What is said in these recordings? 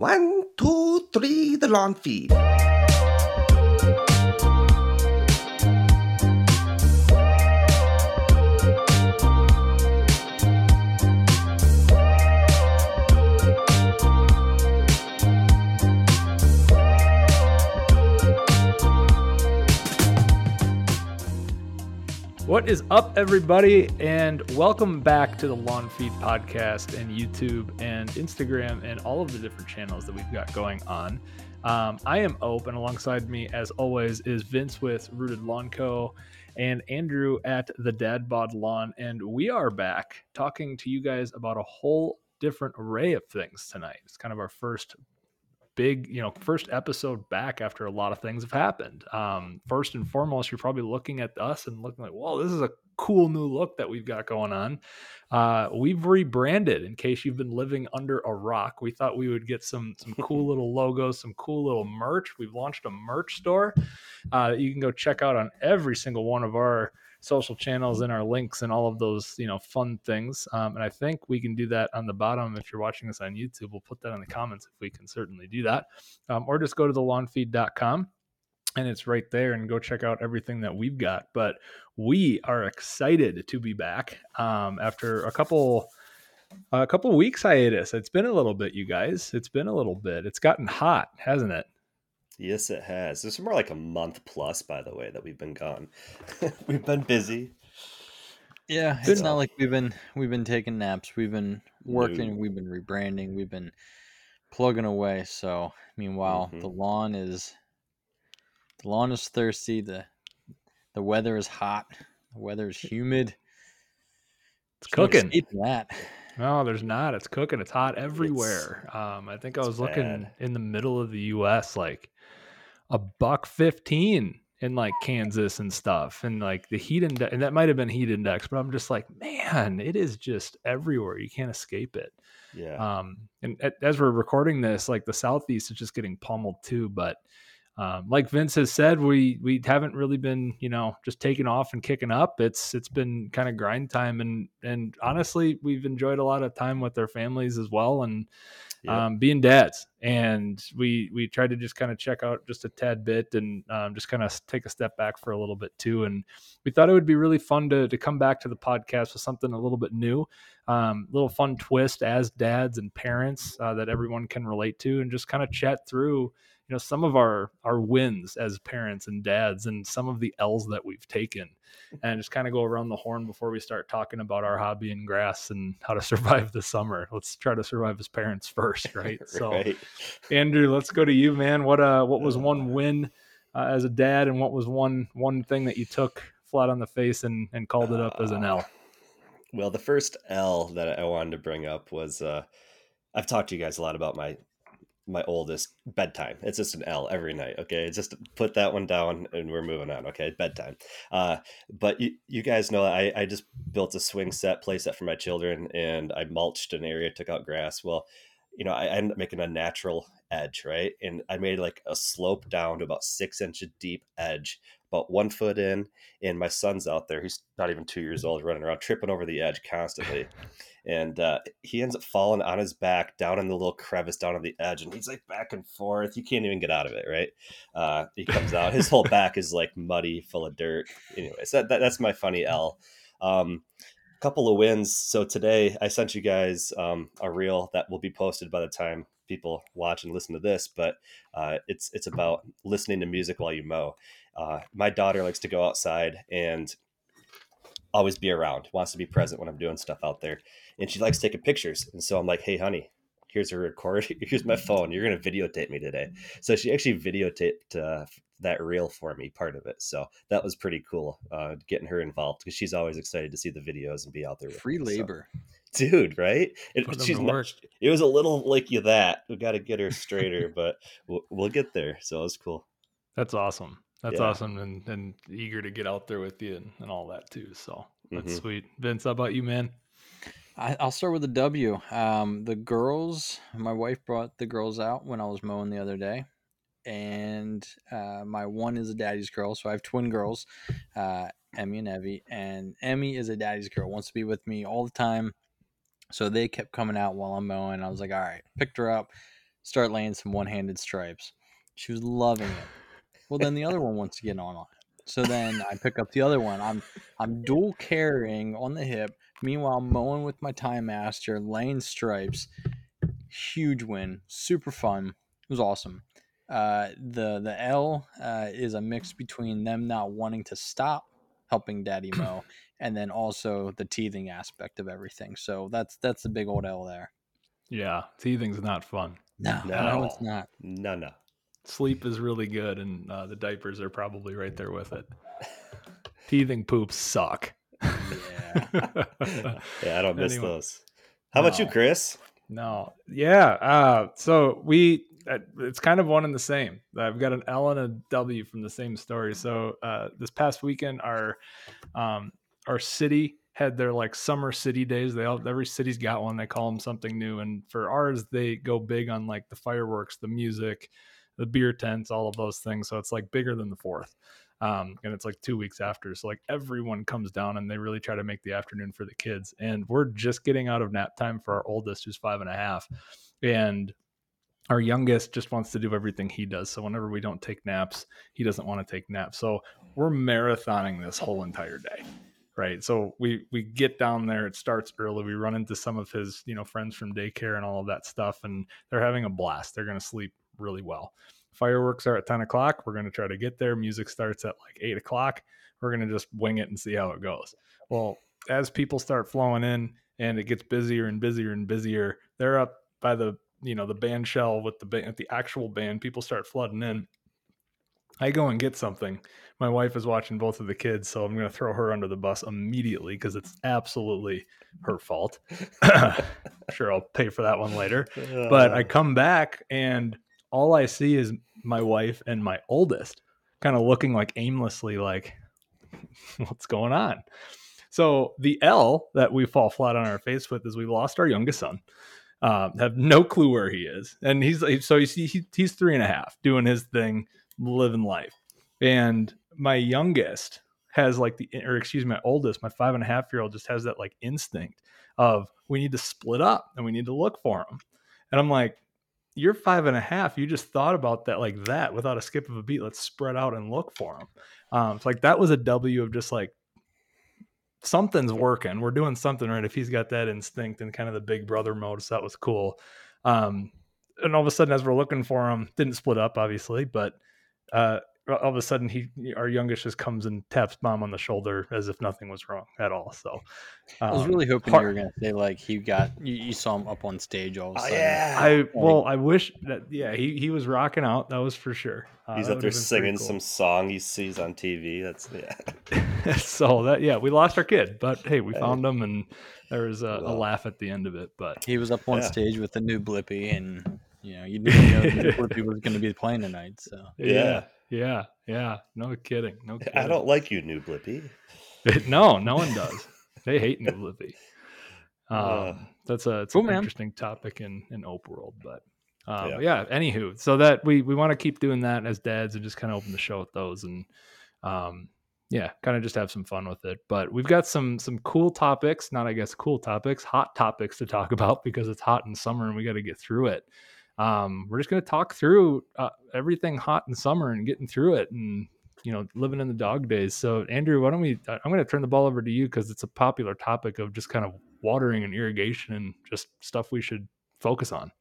One, two, three, the lawn feed. What is up, everybody, and welcome back to the Lawn Feed podcast and YouTube and Instagram and all of the different channels that we've got going on. Um, I am Ope, and alongside me, as always, is Vince with Rooted Lawn Co. and Andrew at the Dad Bod Lawn, and we are back talking to you guys about a whole different array of things tonight. It's kind of our first big, you know, first episode back after a lot of things have happened. Um, first and foremost, you're probably looking at us and looking like, whoa, this is a cool new look that we've got going on. Uh, we've rebranded in case you've been living under a rock. We thought we would get some some cool little logos, some cool little merch. We've launched a merch store uh, that you can go check out on every single one of our social channels and our links and all of those you know fun things. Um, and i think we can do that on the bottom. If you're watching this on youtube we'll put that in the comments if we can certainly do that. Um, or just go to the lawnfeed.com and it's right there and go check out everything that we've got. But we are excited to be back um, after a couple a couple weeks hiatus. It's been a little bit you guys. It's been a little bit. It's gotten hot hasn't it Yes, it has. It's more like a month plus, by the way, that we've been gone. we've been busy. Yeah, it's not like we've been we've been taking naps. We've been working. No. We've been rebranding. We've been plugging away. So meanwhile, mm-hmm. the lawn is the lawn is thirsty. the The weather is hot. The weather is humid. It's cooking. that. No, there's not. It's cooking. It's hot everywhere. It's, um, I think I was looking in the middle of the U.S. like a buck 15 in like Kansas and stuff. And like the heat index, and that might have been heat index, but I'm just like, man, it is just everywhere. You can't escape it. Yeah. Um, and as we're recording this, like the Southeast is just getting pummeled too. But um, like Vince has said, we we haven't really been, you know, just taking off and kicking up. It's it's been kind of grind time, and and honestly, we've enjoyed a lot of time with our families as well, and um, being dads. And we we tried to just kind of check out just a tad bit and um, just kind of take a step back for a little bit too. And we thought it would be really fun to to come back to the podcast with something a little bit new, um, little fun twist as dads and parents uh, that everyone can relate to, and just kind of chat through you know some of our our wins as parents and dads and some of the l's that we've taken and just kind of go around the horn before we start talking about our hobby in grass and how to survive the summer. Let's try to survive as parents first right, so andrew let's go to you man. What uh what was one win uh, as a dad and what was one one thing that you took flat on the face and and called it up as an l? uh, well the first l that i wanted to bring up was uh I've talked to you guys a lot about my my oldest bedtime. It's just an L every night. Okay, just put that one down and we're moving on. Okay, bedtime. Uh, but you, you guys know I I just built a swing set, play set for my children, and I mulched an area, took out grass. Well, you know, I, I ended up making a natural edge, right? And I made like a slope down to about six inches deep edge, about one foot in. And my son's out there, he's not even two years old, running around, tripping over the edge constantly and uh, he ends up falling on his back down in the little crevice down on the edge, and he's like back and forth. You can't even get out of it, right? Uh, he comes out, his whole back is like muddy, full of dirt. Anyways, that, that that's my funny L. Um, couple of wins. So today I sent you guys um, a reel that will be posted by the time people watch and listen to this, but uh, it's it's about listening to music while you mow. Uh, my daughter likes to go outside and always be around, wants to be present when I'm doing stuff out there and she likes taking pictures. And so I'm like, hey, honey, here's a record. Here's my phone. You're going to videotape me today. So she actually videotaped uh, that reel for me, part of it. So that was pretty cool, uh, getting her involved because she's always excited to see the videos and be out there. Free me, labor. So. Dude, right? It, she's much, it was a little like you that. We got to get her straighter, but we'll, we'll, get there. So it was cool. That's awesome. That's yeah. awesome, and, and eager to get out there with you and, and all that too. So that's mm-hmm. sweet. Vince, how about you, man? I, will start with a W. Um, the girls, my wife brought the girls out when I was mowing the other day, and uh, my one is a daddy's girl, so I have twin girls, uh, Emmy and Evie, and Emmy is a daddy's girl, wants to be with me all the time. So they kept coming out while I'm mowing. I was like, all right, picked her up, start laying some one-handed stripes. She was loving it. Well, then the other one wants to get on it. So then I pick up the other one. I'm I'm dual carrying on the hip. Meanwhile, mowing with my time master, laying stripes. Huge win, super fun. It was awesome. Uh, the the L uh, is a mix between them not wanting to stop helping Daddy mow, and then also the teething aspect of everything. So that's that's the big old L there. Yeah, teething's not fun. No, no, no it's not. No, no. Sleep is really good, and uh, the diapers are probably right there with it. Teething poops suck. Yeah. yeah, I don't miss anyway, those. How no, about you, Chris? No. Yeah. Uh, so we, uh, it's kind of one and the same. I've got an L and a W from the same story. So uh, this past weekend, our um, our city had their like summer city days. They all every city's got one. They call them something new. And for ours, they go big on like the fireworks, the music, the beer tents, all of those things. So it's like bigger than the fourth. Um, and it's like two weeks after. So like everyone comes down and they really try to make the afternoon for the kids. And we're just getting out of nap time for our oldest, who's five and a half. And our youngest just wants to do everything he does. So whenever we don't take naps, he doesn't want to take naps. So we're marathoning this whole entire day. Right. So we we get down there, it starts early. We run into some of his, you know, friends from daycare and all of that stuff, and they're having a blast. They're gonna sleep really well. Fireworks are at 10 o'clock. We're going to try to get there. Music starts at like 8 o'clock. We're going to just wing it and see how it goes. Well, as people start flowing in and it gets busier and busier and busier, they're up by the you know the band shell with the band, the actual band. People start flooding in. I go and get something. My wife is watching both of the kids, so I'm going to throw her under the bus immediately because it's absolutely her fault. sure, I'll pay for that one later. But I uh. come back and all I see is my wife and my oldest kind of looking like aimlessly like what's going on? So the l that we fall flat on our face with is we lost our youngest son uh, have no clue where he is and he's so you see he, he's three and a half doing his thing living life. And my youngest has like the or excuse me my oldest my five and a half year old just has that like instinct of we need to split up and we need to look for him. And i'm like you're five and a half. You just thought about that like that without a skip of a beat. Let's spread out and look for them. Um, it's like that was a W of just like something's working. We're doing something right. If he's got that instinct and kind of the big brother mode, so that was cool. Um, and all of a sudden, as we're looking for him, didn't split up obviously, but uh, all of a sudden he our youngest just comes and taps mom on the shoulder as if nothing was wrong at all so um, i was really um, hoping hard. you were gonna say like he got you, you, saw him up on stage all of a oh, sudden yeah i well i wish that yeah he, he was rocking out that was for sure uh, he's up there singing cool. some song he sees on tv that's yeah so that yeah we lost our kid but hey we found him and there was a, well, a laugh at the end of it but he was up on yeah. stage with the new Blippi and you know you didn't know the Blippi was going to be playing tonight so yeah yeah, yeah. No kidding. No kidding. I don't like you, New Blippi. no, no one does. they hate New Blippi. Um, uh, that's a it's cool, an man. interesting topic in in Ope World, but um, yeah. yeah. Anywho, so that we we want to keep doing that as dads and just kind of open the show with those and um yeah, kind of just have some fun with it. But we've got some some cool topics, not I guess cool topics, hot topics to talk about because it's hot in summer and we got to get through it um, we're just going to talk through uh, everything hot in summer and getting through it and you know living in the dog days so andrew why don't we i'm going to turn the ball over to you because it's a popular topic of just kind of watering and irrigation and just stuff we should focus on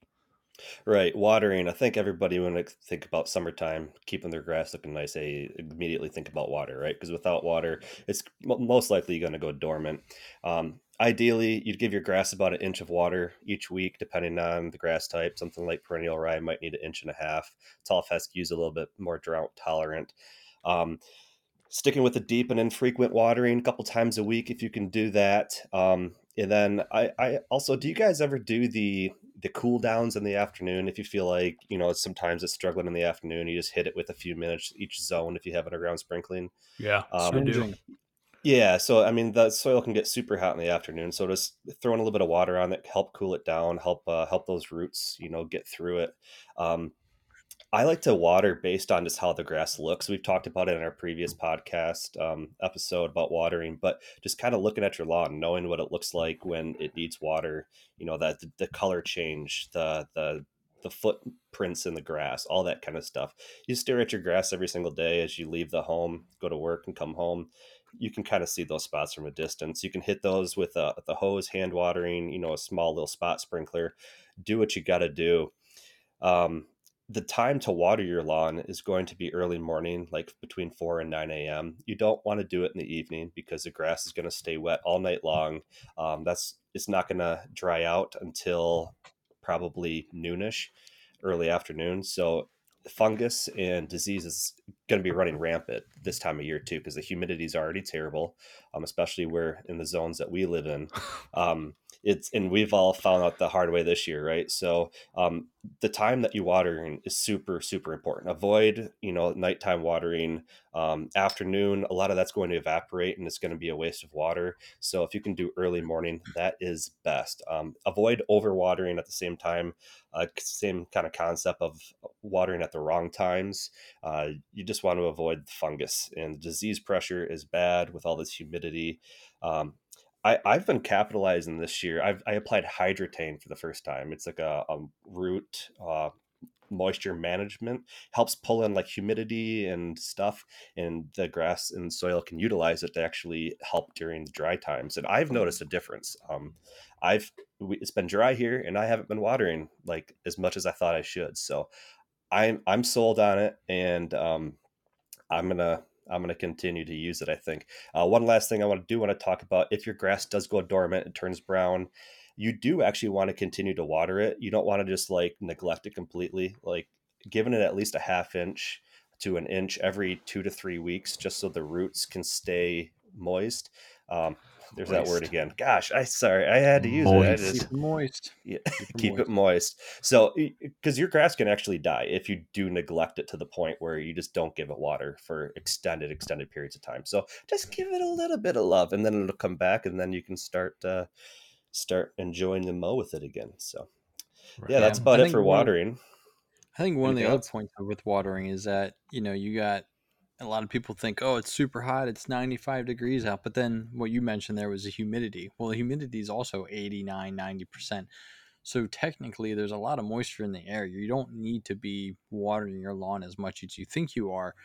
Right, watering. I think everybody when they think about summertime, keeping their grass looking nice, they immediately think about water, right? Because without water, it's most likely going to go dormant. Um, ideally you'd give your grass about an inch of water each week depending on the grass type. Something like perennial rye might need an inch and a half. Tall fescue is a little bit more drought tolerant. Um, sticking with the deep and infrequent watering a couple times a week if you can do that. Um, and then I, I also do you guys ever do the the cool downs in the afternoon if you feel like you know sometimes it's struggling in the afternoon you just hit it with a few minutes each zone if you have underground sprinkling? Yeah um, yeah, so I mean the soil can get super hot in the afternoon, so just throwing a little bit of water on it help cool it down, help uh, help those roots, you know, get through it. Um, I like to water based on just how the grass looks. We've talked about it in our previous podcast um, episode about watering, but just kind of looking at your lawn, knowing what it looks like when it needs water. You know that the, the color change, the the the footprints in the grass, all that kind of stuff. You stare at your grass every single day as you leave the home, go to work, and come home. You can kind of see those spots from a distance. You can hit those with a, the hose, hand watering, you know, a small little spot sprinkler. Do what you got to do. Um, the time to water your lawn is going to be early morning, like between 4 and 9 a.m. You don't want to do it in the evening because the grass is going to stay wet all night long. Um, that's it's not going to dry out until probably noonish, early afternoon. So fungus and disease is going to be running rampant this time of year too because the humidity is already terrible, um, especially where in the zones that we live in. Um, it's and we've all found out the hard way this year, right? So um, the time that you watering is super super important. Avoid you know nighttime watering, um, afternoon. A lot of that's going to evaporate and it's going to be a waste of water. So if you can do early morning, that is best. Um, avoid over watering at the same time. Uh, same kind of concept of watering at the wrong times. Uh, you just want to avoid fungus and disease pressure is bad with all this humidity. Um, I, I've been capitalizing this year. I've I applied Hydretain for the first time. It's like a, a root uh, moisture management helps pull in like humidity and stuff and the grass and soil can utilize it to actually help during the dry times and i've noticed a difference um, i've we, it's been dry here and i haven't been watering like as much as i thought i should so i'm i'm sold on it and um, i'm gonna I'm going to continue to use it. I think. Uh, one last thing I want to do want to talk about: if your grass does go dormant and turns brown, you do actually want to continue to water it. You don't want to just like neglect it completely. Like giving it at least a half inch to an inch every two to three weeks, just so the roots can stay moist. Um, there's moist. that word again. Gosh, I sorry, I had to use moist. it. Just, moist. Yeah, keep, keep moist. it moist. So, because your grass can actually die if you do neglect it to the point where you just don't give it water for extended, extended periods of time. So, just give it a little bit of love, and then it'll come back, and then you can start uh, start enjoying the mow with it again. So, right. yeah, that's about I it for watering. One, I think one Anything of the else? other points with watering is that you know you got a lot of people think, oh, it's super hot, it's 95 degrees out. But then what you mentioned there was the humidity. Well, the humidity is also 89, 90%. So technically, there's a lot of moisture in the air. You don't need to be watering your lawn as much as you think you are.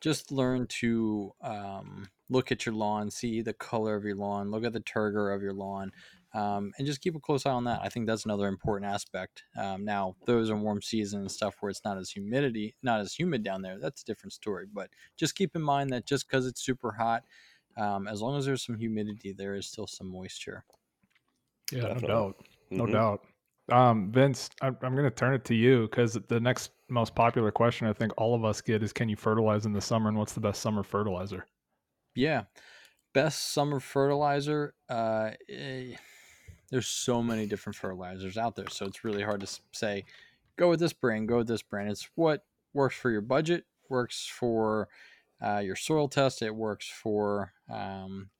Just learn to um, look at your lawn, see the color of your lawn, look at the turgor of your lawn, um, and just keep a close eye on that. I think that's another important aspect. Um, now, those are warm season and stuff where it's not as humidity, not as humid down there. That's a different story. But just keep in mind that just because it's super hot, um, as long as there's some humidity, there is still some moisture. Yeah, Definitely. no doubt, no mm-hmm. doubt. Um, Vince, I'm, I'm going to turn it to you because the next most popular question I think all of us get is, can you fertilize in the summer, and what's the best summer fertilizer? Yeah, best summer fertilizer. Uh, eh, there's so many different fertilizers out there, so it's really hard to say go with this brand, go with this brand. It's what works for your budget, works for uh, your soil test, it works for um,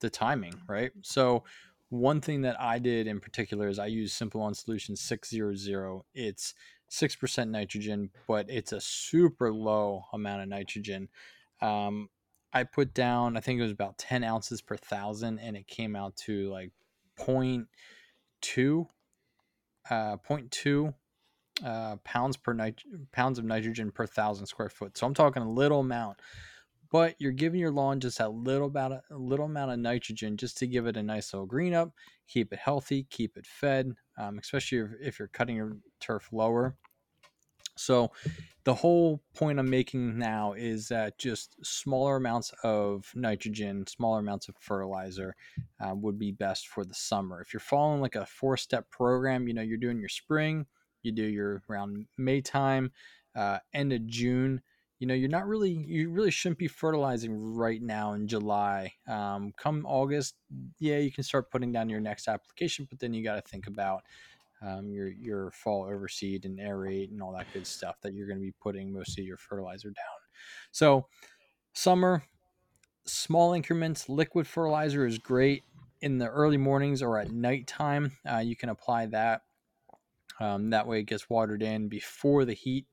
the timing, right? So one thing that I did in particular is I use Simple Lawn Solution 600. It's 6% nitrogen, but it's a super low amount of nitrogen. Um, I put down, I think it was about 10 ounces per thousand, and it came out to like 0.2 uh, 0.2 uh, pounds per nit- pounds of nitrogen per thousand square foot. So I'm talking a little amount, but you're giving your lawn just a little about a, a little amount of nitrogen just to give it a nice little green up, keep it healthy, keep it fed, um, especially if, if you're cutting your turf lower. So the whole point I'm making now is that just smaller amounts of nitrogen, smaller amounts of fertilizer uh, would be best for the summer. If you're following like a four step program, you know, you're doing your spring, you do your around May time, uh, end of June. You know, you're not really, you really shouldn't be fertilizing right now in July. Um, come August, yeah, you can start putting down your next application, but then you got to think about um, your your fall overseed and aerate and all that good stuff that you're going to be putting most of your fertilizer down. So summer, small increments. Liquid fertilizer is great in the early mornings or at nighttime. Uh, you can apply that. Um, that way, it gets watered in before the heat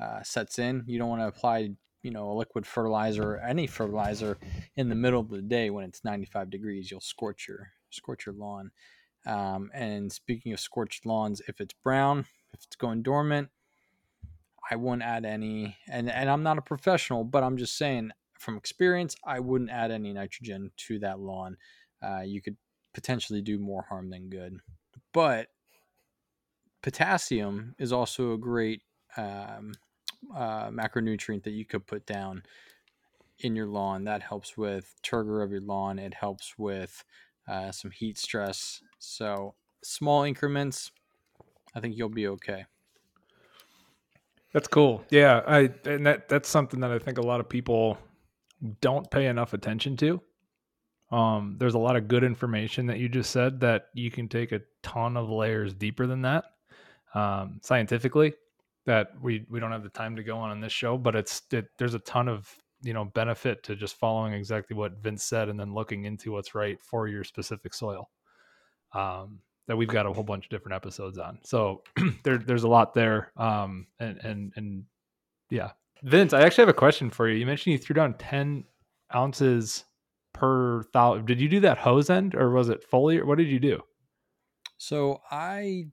uh, sets in. You don't want to apply, you know, a liquid fertilizer or any fertilizer in the middle of the day when it's 95 degrees. You'll scorch your scorch your lawn. Um, and speaking of scorched lawns, if it's brown, if it's going dormant, I wouldn't add any. And and I'm not a professional, but I'm just saying from experience, I wouldn't add any nitrogen to that lawn. Uh, you could potentially do more harm than good. But potassium is also a great um, uh, macronutrient that you could put down in your lawn. That helps with turgor of your lawn. It helps with uh, some heat stress. So small increments, I think you'll be okay. That's cool. Yeah, I and that that's something that I think a lot of people don't pay enough attention to. Um, there's a lot of good information that you just said that you can take a ton of layers deeper than that um, scientifically that we we don't have the time to go on on this show but it's it, there's a ton of you know benefit to just following exactly what vince said and then looking into what's right for your specific soil um, that we've got a whole bunch of different episodes on. So there, there's a lot there um, and and and yeah. Vince i actually have a question for you. You mentioned you threw down 10 ounces per thousand did you do that hose end or was it foliar what did you do? So i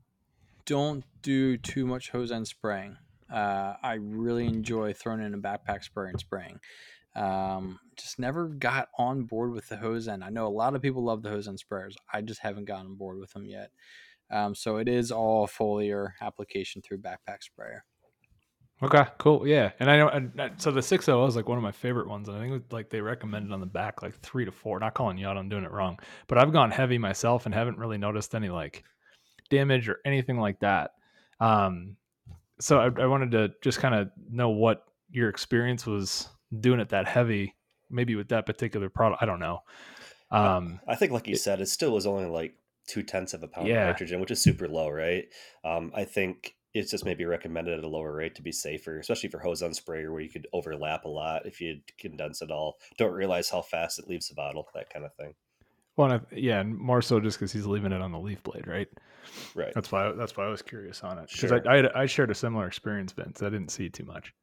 don't do too much hose end spraying. Uh, I really enjoy throwing in a backpack spray and spraying. Um, just never got on board with the hose end. I know a lot of people love the hose end sprayers. I just haven't gotten on board with them yet. Um, so it is all foliar application through backpack sprayer. Okay, cool. Yeah, and I know. And so the six O is like one of my favorite ones, and I think was, like they recommended on the back like three to four. Not calling you out on doing it wrong, but I've gone heavy myself and haven't really noticed any like damage or anything like that. Um, so I, I wanted to just kind of know what your experience was doing it that heavy, maybe with that particular product. I don't know. Um, I think, like you it, said, it still was only like two tenths of a pound yeah. of nitrogen, which is super low, right? Um, I think it's just maybe recommended at a lower rate to be safer, especially for hose on sprayer where you could overlap a lot if you condense it all. Don't realize how fast it leaves the bottle, that kind of thing. Well, yeah, and more so just because he's leaving it on the leaf blade, right? Right. That's why. That's why I was curious on it because sure. I, I, I shared a similar experience, Vince. I didn't see too much.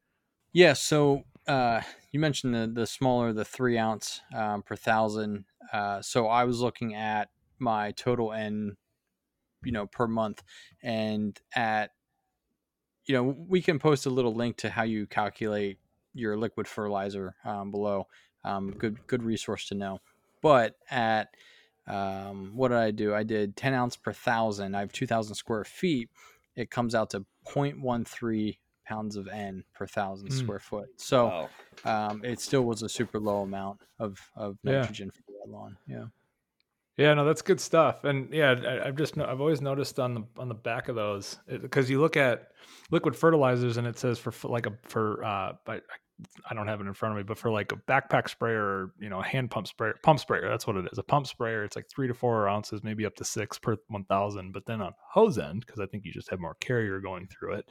Yeah. So uh, you mentioned the the smaller, the three ounce um, per thousand. Uh, so I was looking at my total N, you know, per month, and at, you know, we can post a little link to how you calculate your liquid fertilizer um, below. Um, good good resource to know. But at um, what did I do? I did 10 ounce per thousand. I have 2,000 square feet. It comes out to 0.13 pounds of N per thousand mm. square foot. So wow. um, it still was a super low amount of, of nitrogen yeah. for that lawn. Yeah. Yeah, no, that's good stuff. And yeah, I, have just I've always noticed on the on the back of those because you look at liquid fertilizers and it says for like a for uh, I, I don't have it in front of me, but for like a backpack sprayer, or, you know, a hand pump sprayer, pump sprayer, that's what it is. A pump sprayer, it's like three to four ounces, maybe up to six per 1000. But then on hose end, because I think you just have more carrier going through it,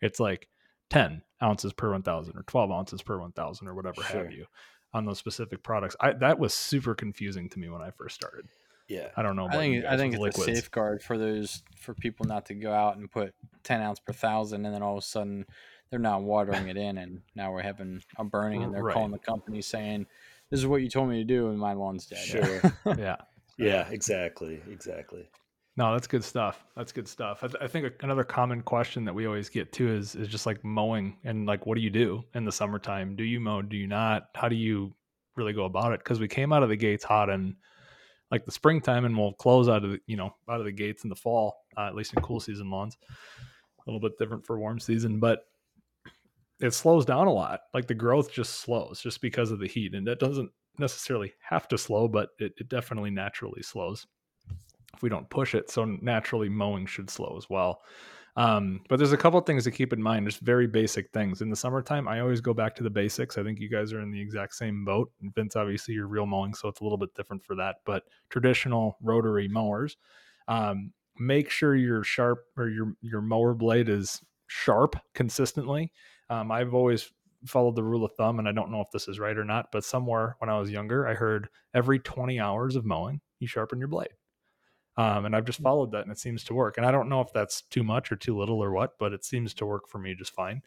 it's like 10 ounces per 1000 or 12 ounces per 1000 or whatever sure. have you on those specific products. I, that was super confusing to me when I first started. Yeah, I don't know. I think I think it's liquids. a safeguard for those for people not to go out and put ten ounce per thousand, and then all of a sudden they're not watering it in, and now we're having a burning, and they're right. calling the company saying, "This is what you told me to do," and my lawn's dead. Sure. yeah. Yeah. Exactly. Exactly. No, that's good stuff. That's good stuff. I, th- I, think another common question that we always get too is is just like mowing and like what do you do in the summertime? Do you mow? Do you not? How do you really go about it? Because we came out of the gates hot and like the springtime, and we'll close out of the you know out of the gates in the fall, uh, at least in cool season lawns. A little bit different for warm season, but it slows down a lot. Like the growth just slows just because of the heat. And that doesn't necessarily have to slow, but it, it definitely naturally slows if we don't push it. So naturally mowing should slow as well. Um, but there's a couple things to keep in mind, just very basic things. In the summertime, I always go back to the basics. I think you guys are in the exact same boat. And Vince, obviously, you're reel mowing, so it's a little bit different for that. But traditional rotary mowers, um, make sure your sharp or your your mower blade is sharp consistently. Um, I've always followed the rule of thumb, and I don't know if this is right or not, but somewhere when I was younger, I heard every 20 hours of mowing, you sharpen your blade. Um, and I've just mm. followed that, and it seems to work. And I don't know if that's too much or too little or what, but it seems to work for me just fine.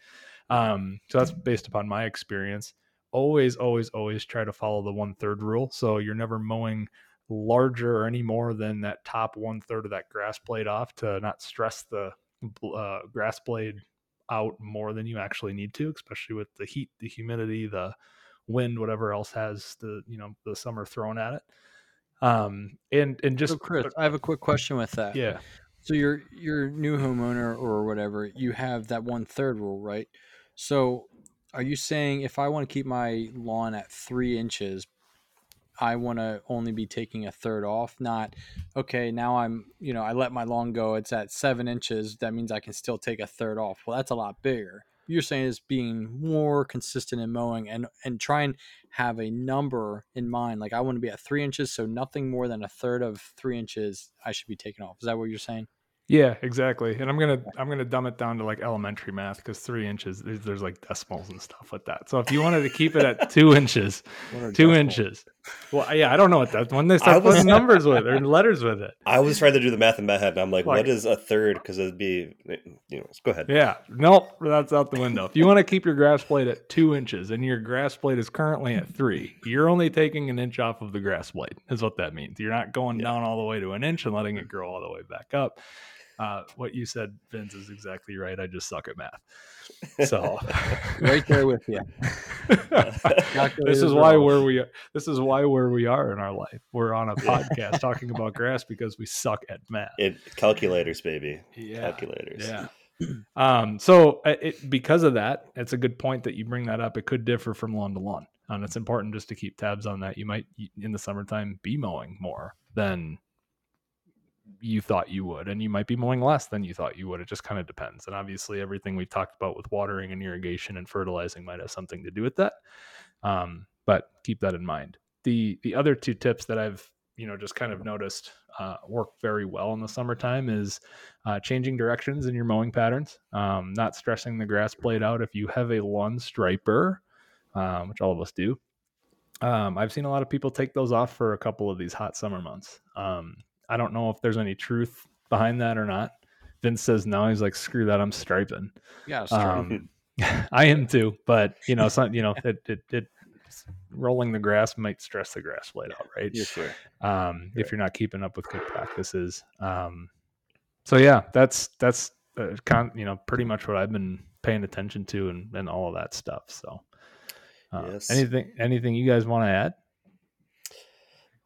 Um, so that's based upon my experience. Always, always, always try to follow the one third rule. So you're never mowing larger or any more than that top one third of that grass blade off to not stress the uh, grass blade out more than you actually need to, especially with the heat, the humidity, the wind, whatever else has the you know the summer thrown at it. Um, and and just so Chris, I have a quick question with that. Yeah. So you're you're new homeowner or whatever, you have that one third rule, right? So are you saying if I want to keep my lawn at three inches, I want to only be taking a third off, not okay. Now I'm, you know, I let my long go. It's at seven inches. That means I can still take a third off. Well, that's a lot bigger. You're saying is being more consistent in mowing and and try and have a number in mind. Like I want to be at three inches, so nothing more than a third of three inches I should be taking off. Is that what you're saying? Yeah, exactly. And I'm gonna I'm gonna dumb it down to like elementary math because three inches there's, there's, like decimals and stuff with that. So if you wanted to keep it at two inches, two decimals? inches. Well, yeah, I don't know what that when they start was, putting numbers with or letters with it. I was trying to do the math in my head, and I'm like, like what is a third? Because it'd be, you know, go ahead. Yeah, nope, that's out the window. if you want to keep your grass blade at two inches and your grass blade is currently at three, you're only taking an inch off of the grass blade. Is what that means. You're not going yeah. down all the way to an inch and letting it grow all the way back up uh, what you said, Vince, is exactly right. I just suck at math. So right there with you. this is why where we are. This is why where we are in our life. We're on a podcast talking about grass because we suck at math. It calculators, baby. Yeah, calculators. Yeah. Um, so uh, it, because of that, it's a good point that you bring that up. It could differ from lawn to lawn, and it's important just to keep tabs on that. You might in the summertime be mowing more than you thought you would, and you might be mowing less than you thought you would. It just kind of depends. And obviously, everything we've talked about with watering and irrigation and fertilizing might have something to do with that. Um, but keep that in mind. The the other two tips that I've you know just kind of noticed uh, work very well in the summertime is uh, changing directions in your mowing patterns. Um, not stressing the grass blade out. If you have a lawn striper, um, which all of us do, um, I've seen a lot of people take those off for a couple of these hot summer months. Um, I don't know if there's any truth behind that or not. Vince says no. He's like, screw that. I'm striping. Yeah, um, I am too. But you know, some you know, it, it it rolling the grass might stress the grass blade out, right? Yeah, sure. Um, if you're not keeping up with good practices. Um, so yeah, that's that's uh, con- you know pretty much what I've been paying attention to and, and all of that stuff. So, uh, yes. anything anything you guys want to add?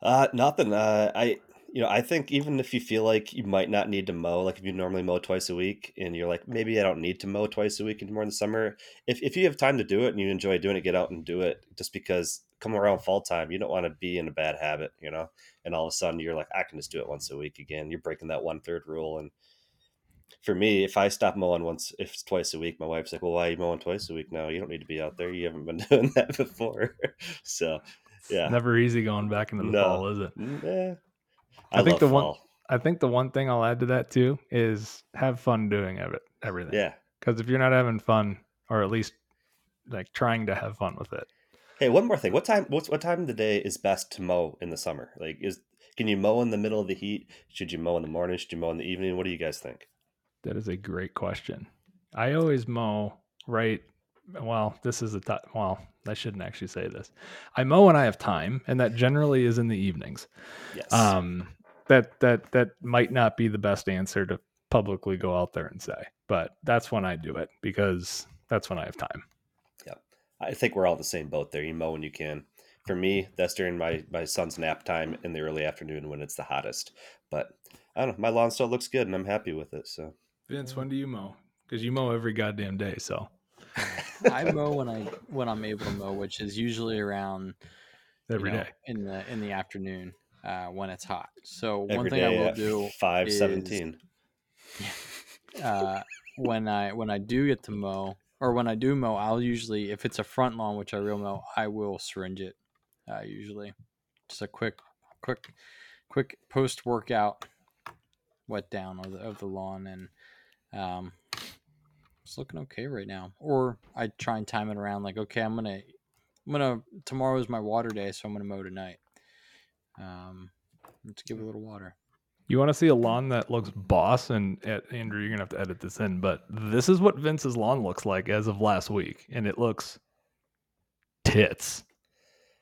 Uh, nothing. Uh, I you know, I think even if you feel like you might not need to mow, like if you normally mow twice a week and you're like, maybe I don't need to mow twice a week anymore in the summer. If, if you have time to do it and you enjoy doing it, get out and do it just because come around fall time, you don't want to be in a bad habit, you know? And all of a sudden you're like, I can just do it once a week again. You're breaking that one third rule. And for me, if I stop mowing once, if it's twice a week, my wife's like, well, why are you mowing twice a week now? You don't need to be out there. You haven't been doing that before. so yeah. never easy going back into the no. fall, is it? Yeah. I, I think the fall. one I think the one thing I'll add to that too is have fun doing it, everything. Yeah. Because if you're not having fun, or at least like trying to have fun with it. Hey, one more thing. What time? What's what time of the day is best to mow in the summer? Like, is can you mow in the middle of the heat? Should you mow in the morning? Should you mow in the evening? What do you guys think? That is a great question. I always mow right. Well, this is a t- well. I shouldn't actually say this. I mow when I have time, and that generally is in the evenings. Yes. Um, that that that might not be the best answer to publicly go out there and say, but that's when I do it because that's when I have time. Yeah, I think we're all the same boat there. You mow when you can. For me, that's during my my son's nap time in the early afternoon when it's the hottest. But I don't know. My lawn still looks good, and I'm happy with it. So, Vince, when do you mow? Because you mow every goddamn day. So, I mow when I when I'm able to mow, which is usually around every know, day in the in the afternoon uh, when it's hot. So Every one thing I will do five seventeen. Uh, when I when I do get to mow or when I do mow, I'll usually if it's a front lawn, which I reel mow, I will syringe it. Uh, usually, just a quick, quick, quick post workout wet down of the, of the lawn, and um, it's looking okay right now. Or I try and time it around like, okay, I'm gonna, I'm gonna tomorrow is my water day, so I'm gonna mow tonight. Um, let's give it a little water. You want to see a lawn that looks boss, and uh, Andrew, you're gonna have to edit this in, but this is what Vince's lawn looks like as of last week, and it looks tits.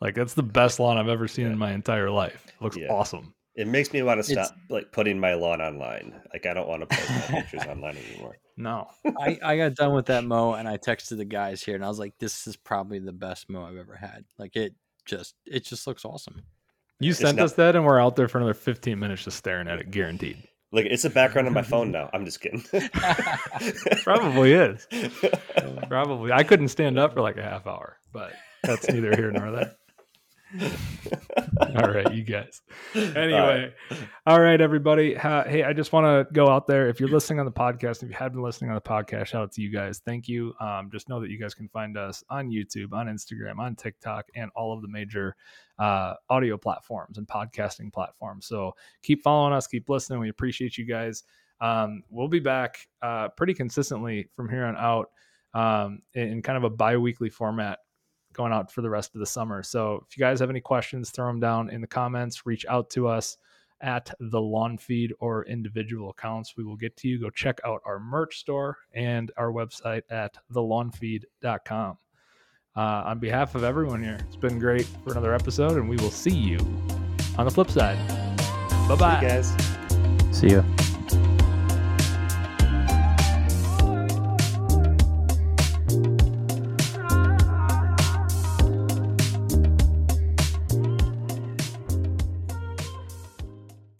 Like that's the best lawn I've ever seen yeah. in my entire life. It looks yeah. awesome. It makes me want to stop it's, like putting my lawn online. Like I don't want to post my pictures online anymore. No. I, I got done with that mow and I texted the guys here and I was like, this is probably the best mow I've ever had. Like it just it just looks awesome. You it's sent not, us that and we're out there for another 15 minutes just staring at it, guaranteed. Like it's a background on my phone now. I'm just kidding. Probably is. Probably. I couldn't stand up for like a half hour, but that's neither here nor there. all right, you guys. Anyway, all right, all right everybody. Uh, hey, I just want to go out there. If you're listening on the podcast, if you have been listening on the podcast, shout out to you guys. Thank you. Um, just know that you guys can find us on YouTube, on Instagram, on TikTok, and all of the major uh, audio platforms and podcasting platforms. So keep following us, keep listening. We appreciate you guys. Um, we'll be back uh, pretty consistently from here on out um, in kind of a bi weekly format going out for the rest of the summer. So if you guys have any questions, throw them down in the comments, reach out to us at the lawn feed or individual accounts. We will get to you. Go check out our merch store and our website at thelawnfeed.com. Uh, on behalf of everyone here, it's been great for another episode, and we will see you on the flip side. Bye bye, guys. See you.